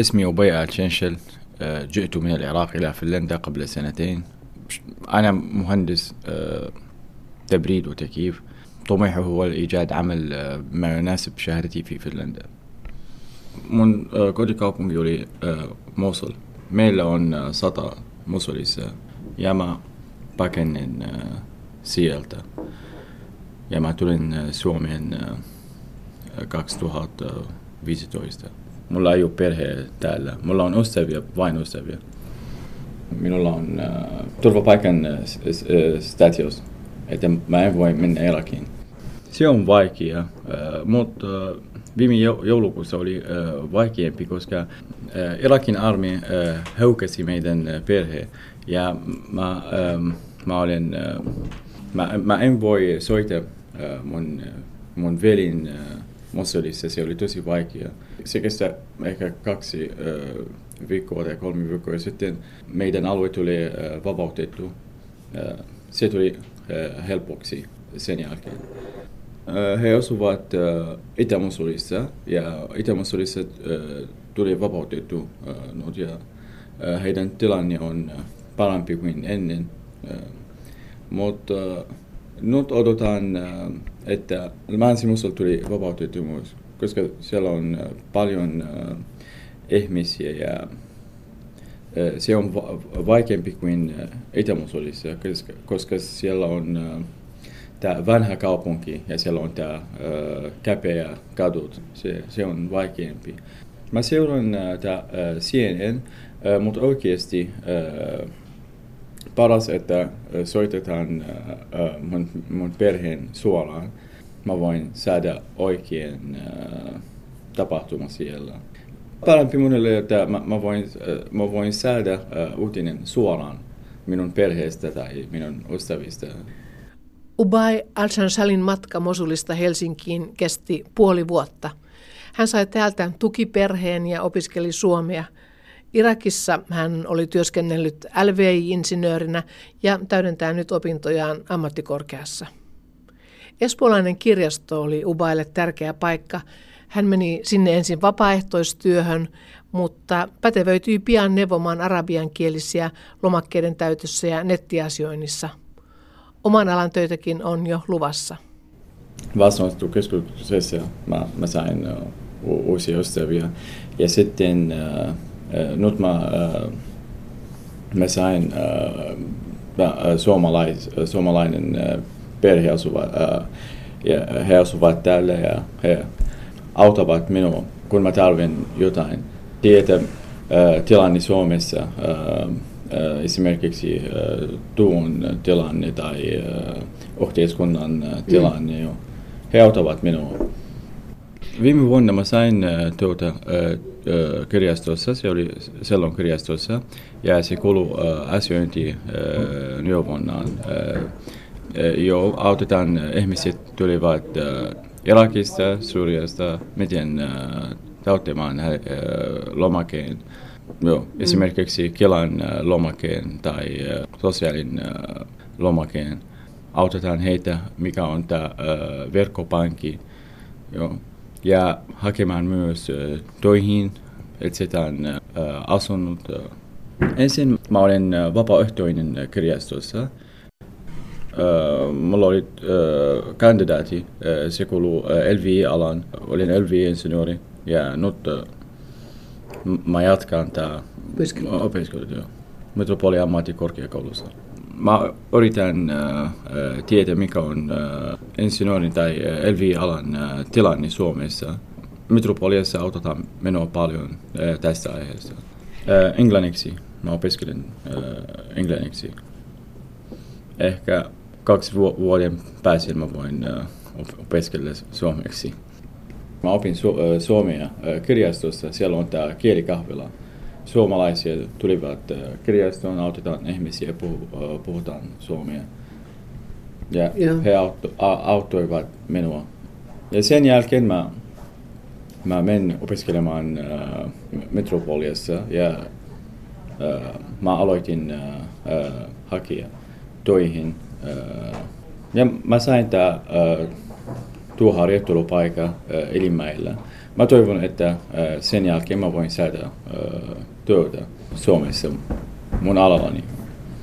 اسمي أبي الشنشل آه، جئت من العراق إلى فنلندا قبل سنتين أنا مهندس آه، تبريد وتكييف طموحي هو إيجاد عمل آه، ما يناسب شهادتي في فنلندا من kotikaupunki oli Mosul. Meillä on sata Mosulissa ja mä pakenin sieltä. Ja mä tulin Suomeen 2015. Mulla ei ole perhe täällä. Mulla on ystäviä, vain ystäviä. Minulla on uh, turvapaikan uh, status, että mä en voi mennä Irakiin. Se on vaikea, uh, mutta uh, viime joulukuussa oli uh, vaikeampi, koska uh, Irakin armi uh, haukäsi meidän uh, perhe. Ja mä, um, mä, olen, uh, mä, mä en voi soittaa uh, mun, uh, mun velin Mosulissa, se oli tosi vaikea. Se kestää ehkä kaksi uh, viikkoa tai kolme viikkoa sitten meidän alue tuli uh, vapautettu. Uh, se tuli uh, helpoksi sen jälkeen. Uh, he asuvat uh, Itä-Mosulissa ja Itä-Mosulissa uh, tuli vapautettu uh, ja uh, heidän tilanne on uh, parempi kuin ennen. Uh, mutta uh, nyt odotan, uh, että Länsi-Mosul tuli vapautettu myös koska siellä on äh, paljon äh, ihmisiä ja äh, se on vaikeampi kuin Itä-Mosulissa, koska, koska siellä on tämä vanha kaupunki ja siellä on tämä käpeä kadut. Se, se on vaikeampi. Mä seuraan tämä CNN, mutta oikeasti paras, että soitetaan mun, mun perheen suoraan mä voin saada oikein äh, tapahtuma siellä. Parempi monelle, että mä, mä, voin, äh, mä voin saada äh, uutinen suoraan minun perheestä tai minun ystävistä. Ubay al Salin matka Mosulista Helsinkiin kesti puoli vuotta. Hän sai täältä tukiperheen ja opiskeli suomea. Irakissa hän oli työskennellyt LVI-insinöörinä ja täydentää nyt opintojaan ammattikorkeassa. Espoolainen kirjasto oli Ubaille tärkeä paikka. Hän meni sinne ensin vapaaehtoistyöhön, mutta pätevöityi pian neuvomaan arabiankielisiä lomakkeiden täytössä ja nettiasioinnissa. Oman alan töitäkin on jo luvassa. Vastaanottokeskuksessa mä, mä sain uusia ystäviä ja sitten uh, nyt mä, uh, mä sain suomalais, suomalainen perhe asuvat, ää, ja he asuvat täällä ja he auttavat minua, kun mä tarvin jotain. Tietä tilanne Suomessa, esimerkiksi tuun tilanne tai yhteiskunnan tilanne, mm. he auttavat minua. Viime vuonna mä sain tuota, kirjastossa, se oli Sellon kirjastossa, ja se kuului asiointi neuvonnan jo autetaan ihmiset tulivat Irakista, Syyriasta, miten täyttämään lomakeen. Joo, mm. esimerkiksi Kelan lomakeen tai sosiaalin lomakeen. Autetaan heitä, mikä on tämä verkkopankki. Joo. Ja hakemaan myös töihin, etsitään asunnot. Ensin mä olen vapaaehtoinen kirjastossa. Mulla oli kandidaati, se kuuluu LVI-alan, olin LVI-insinööri ja nyt mä jatkan tämä opiskelut Metropoli ammattikorkeakoulussa. Mä yritän äh, tietää, mikä on äh, insinöörin tai LVI-alan äh, tilanne Suomessa. Metropoliassa autetaan minua paljon äh, tästä aiheesta. Äh, englanniksi, mä opiskelen äh, englanniksi. Ehkä kaksi vuoden päästä mä voin opiskella suomeksi. Mä opin su- suomea kirjastossa, siellä on tämä kielikahvila. Suomalaisia tulivat kirjastoon, autetaan ihmisiä, puh- puhutaan suomea. Ja yeah. he autto- auttoivat minua. Ja sen jälkeen mä, mä menin opiskelemaan äh, Metropoliassa ja äh, mä aloitin äh, äh, hakea töihin ja mä sain tää tuo harjoittelupaikka Elimäillä, mä toivon, että sen jälkeen mä voin saada työtä Suomessa mun alallani.